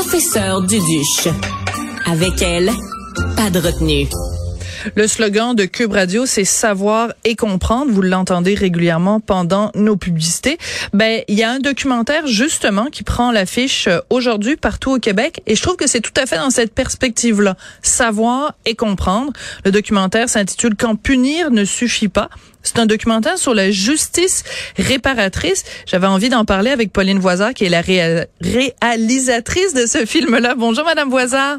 professeur Duduche. Avec elle, pas de retenue. Le slogan de Cube Radio, c'est savoir et comprendre. Vous l'entendez régulièrement pendant nos publicités. Ben, il y a un documentaire justement qui prend l'affiche euh, aujourd'hui partout au Québec et je trouve que c'est tout à fait dans cette perspective-là. Savoir et comprendre. Le documentaire s'intitule Quand punir ne suffit pas. C'est un documentaire sur la justice réparatrice. J'avais envie d'en parler avec Pauline Voisard, qui est la réalisatrice de ce film-là. Bonjour, Madame Voisard.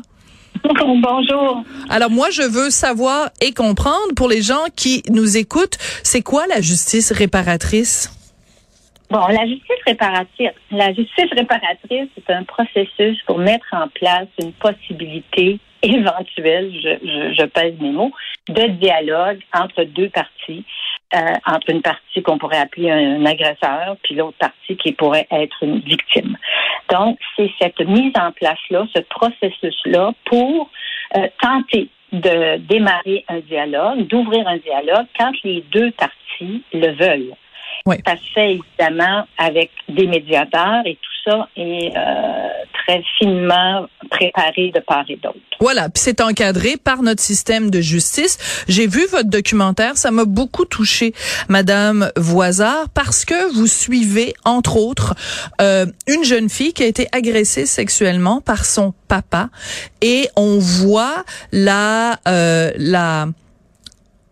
Bonjour. Alors moi, je veux savoir et comprendre pour les gens qui nous écoutent, c'est quoi la justice réparatrice? Bon, la justice réparatrice, la justice réparatrice, c'est un processus pour mettre en place une possibilité éventuelle, je, je pèse mes mots, de dialogue entre deux parties euh, entre une partie qu'on pourrait appeler un, agresseur, puis l'autre partie qui pourrait être une victime. Donc, c'est cette mise en place-là, ce processus-là, pour euh, tenter de démarrer un dialogue, d'ouvrir un dialogue quand les deux parties le veulent. Oui. Ça se fait évidemment avec des médiateurs et tout ça est euh, préparé de part et d'autre. Voilà, puis c'est encadré par notre système de justice. J'ai vu votre documentaire, ça m'a beaucoup touché, Madame Voisard, parce que vous suivez, entre autres, euh, une jeune fille qui a été agressée sexuellement par son papa, et on voit la euh, la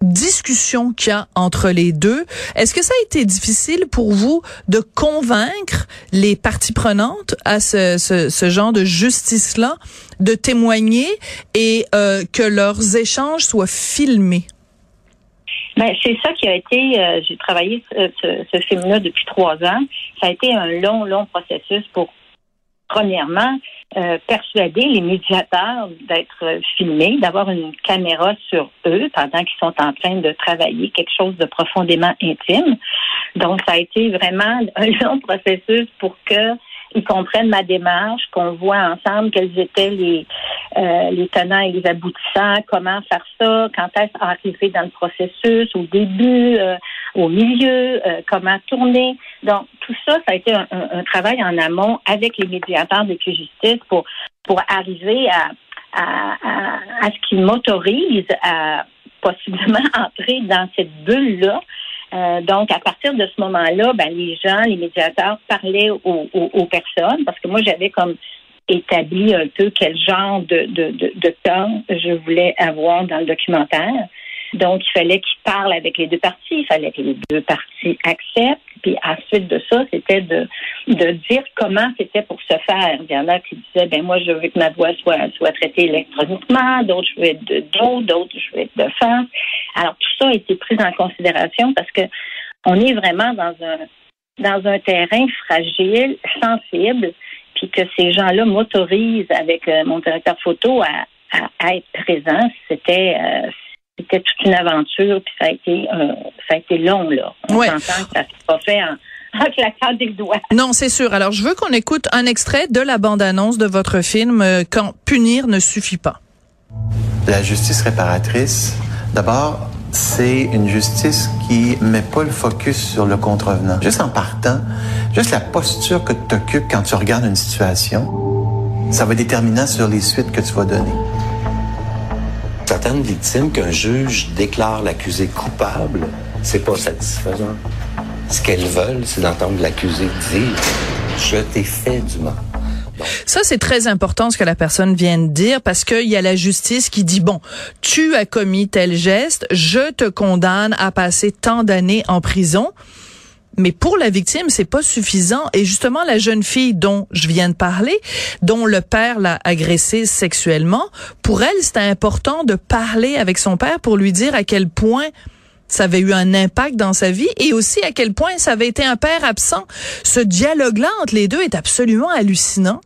discussion qu'il y a entre les deux. Est-ce que ça a été difficile pour vous de convaincre les parties prenantes à ce, ce, ce genre de justice-là de témoigner et euh, que leurs échanges soient filmés? Ben, c'est ça qui a été, euh, j'ai travaillé ce, ce, ce film-là depuis trois ans. Ça a été un long, long processus pour, premièrement, euh, persuader les médiateurs d'être filmés, d'avoir une caméra sur eux pendant qu'ils sont en train de travailler quelque chose de profondément intime. Donc, ça a été vraiment un long processus pour que ils comprennent ma démarche, qu'on voit ensemble quels étaient les, euh, les tenants et les aboutissants, comment faire ça, quand est-ce arriver dans le processus, au début, euh, au milieu, euh, comment tourner. Donc, tout ça, ça a été un, travail en amont avec les médiateurs de justice pour, pour arriver à, à, ce qu'ils m'autorisent à possiblement entrer dans cette bulle-là euh, donc, à partir de ce moment-là, ben, les gens, les médiateurs parlaient aux, personnes parce que moi, j'avais comme établi un peu quel genre de, de, de temps je voulais avoir dans le documentaire. Donc, il fallait qu'ils parlent avec les deux parties, il fallait que les deux parties acceptent. Puis ensuite de ça, c'était de, de dire comment c'était pour se faire. Il y en a qui disaient, ben moi, je veux que ma voix soit, soit traitée électroniquement, d'autres, je veux être de dos, d'autres, je veux être de face. Alors, tout ça a été pris en considération parce que on est vraiment dans un, dans un terrain fragile, sensible, puis que ces gens-là m'autorisent avec euh, mon directeur photo à, à, être présent, c'était euh, c'était toute une aventure, puis ça a été, euh, ça a été long, là. On ouais. que ça s'est pas fait en, en claquant des doigts. Non, c'est sûr. Alors, je veux qu'on écoute un extrait de la bande-annonce de votre film euh, Quand punir ne suffit pas. La justice réparatrice, d'abord, c'est une justice qui met pas le focus sur le contrevenant. Juste en partant, juste la posture que tu occupes quand tu regardes une situation, ça va être déterminant sur les suites que tu vas donner certaines victimes qu'un juge déclare l'accusé coupable, c'est pas satisfaisant. Ce qu'elles veulent, c'est d'entendre l'accusé dire Je t'ai fait du mal. Ça, c'est très important ce que la personne vient de dire parce qu'il y a la justice qui dit, bon, tu as commis tel geste, je te condamne à passer tant d'années en prison. Mais pour la victime, c'est pas suffisant. Et justement, la jeune fille dont je viens de parler, dont le père l'a agressée sexuellement, pour elle, c'était important de parler avec son père pour lui dire à quel point ça avait eu un impact dans sa vie et aussi à quel point ça avait été un père absent. Ce dialogue-là entre les deux est absolument hallucinant.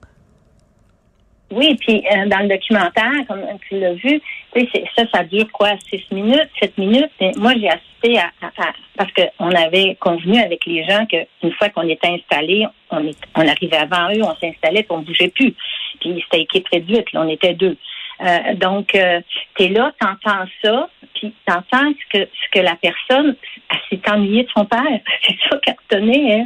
Oui, puis euh, dans le documentaire, comme tu l'as vu, ça, ça dure quoi, six minutes, sept minutes? moi, j'ai assisté à, parce qu'on avait convenu avec les gens qu'une fois qu'on était installé, on, est, on arrivait avant eux, on s'installait, puis on bougeait plus. Puis c'était équipe réduite, là, on était deux. Euh, donc, euh, tu es là, tu entends ça, puis tu entends ce que, ce que la personne s'est ennuyée de son père. C'est ça qu'elle retenait, hein.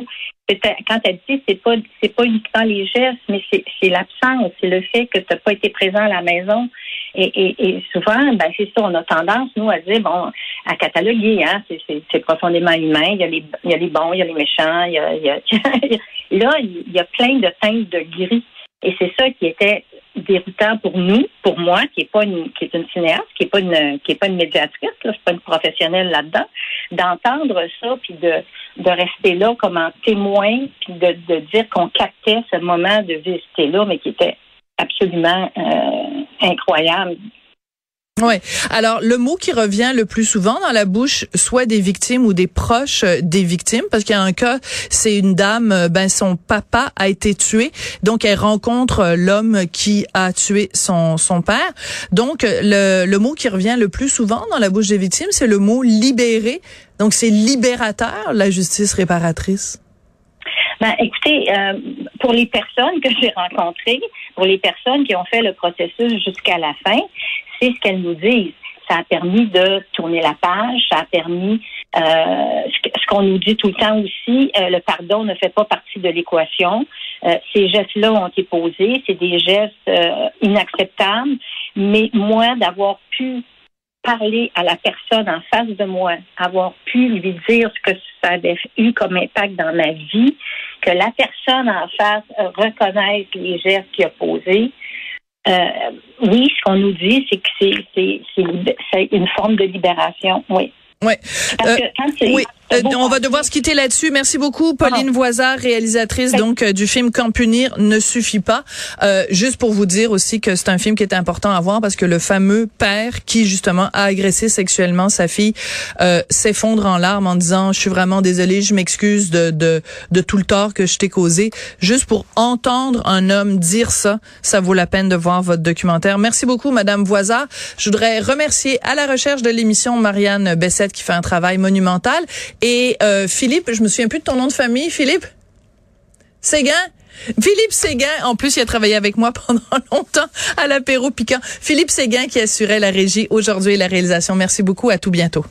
quand elle dit c'est pas c'est pas uniquement les gestes, mais c'est l'absence, c'est le fait que tu n'as pas été présent à la maison. Et, souvent, ben c'est ça, on a tendance, nous, à dire, bon, à cataloguer, hein, c'est profondément humain, il y, a les, il y a les bons, il y a les méchants, il y a, là, il y a plein de teintes de gris. Et c'est ça qui était déroutant pour nous, pour moi, qui est pas une, qui est une cinéaste, qui est pas une, qui est pas une médiatrice, là, je suis pas une professionnelle là-dedans, d'entendre ça puis de, de rester là comme un témoin puis de, de dire qu'on captait ce moment de visiter là, mais qui était absolument euh, incroyable Ouais. Alors le mot qui revient le plus souvent dans la bouche, soit des victimes ou des proches euh, des victimes, parce qu'il y a un cas, c'est une dame, euh, ben son papa a été tué, donc elle rencontre euh, l'homme qui a tué son son père. Donc le le mot qui revient le plus souvent dans la bouche des victimes, c'est le mot libéré. Donc c'est libérateur la justice réparatrice. Ben, écoutez, pour les personnes que j'ai rencontrées, pour les personnes qui ont fait le processus jusqu'à la fin, c'est ce qu'elles nous disent. Ça a permis de tourner la page, ça a permis euh, ce qu'on nous dit tout le temps aussi, euh, le pardon ne fait pas partie de l'équation. Euh, ces gestes-là ont été posés, c'est des gestes inacceptables, mais moi, d'avoir pu parler à la personne en face de moi, avoir pu lui dire ce que ça avait eu comme impact dans ma vie, que la personne en face reconnaisse les gestes qu'il a posés, euh, oui, ce qu'on nous dit, c'est que c'est une forme de libération, oui. Oui. Parce que quand oui. Euh, on va devoir se quitter là-dessus. Merci beaucoup, Pauline Voisard, réalisatrice donc euh, du film Quand punir ne suffit pas. Euh, juste pour vous dire aussi que c'est un film qui est important à voir parce que le fameux père qui justement a agressé sexuellement sa fille euh, s'effondre en larmes en disant je suis vraiment désolé, je m'excuse de, de de tout le tort que je t'ai causé. Juste pour entendre un homme dire ça, ça vaut la peine de voir votre documentaire. Merci beaucoup, Madame Voisard. Je voudrais remercier à la recherche de l'émission Marianne Bessette qui fait un travail monumental et euh, Philippe, je me souviens plus de ton nom de famille, Philippe? Séguin? Philippe Séguin, en plus, il a travaillé avec moi pendant longtemps à l'apéro piquant. Philippe Séguin qui assurait la régie aujourd'hui et la réalisation. Merci beaucoup. À tout bientôt.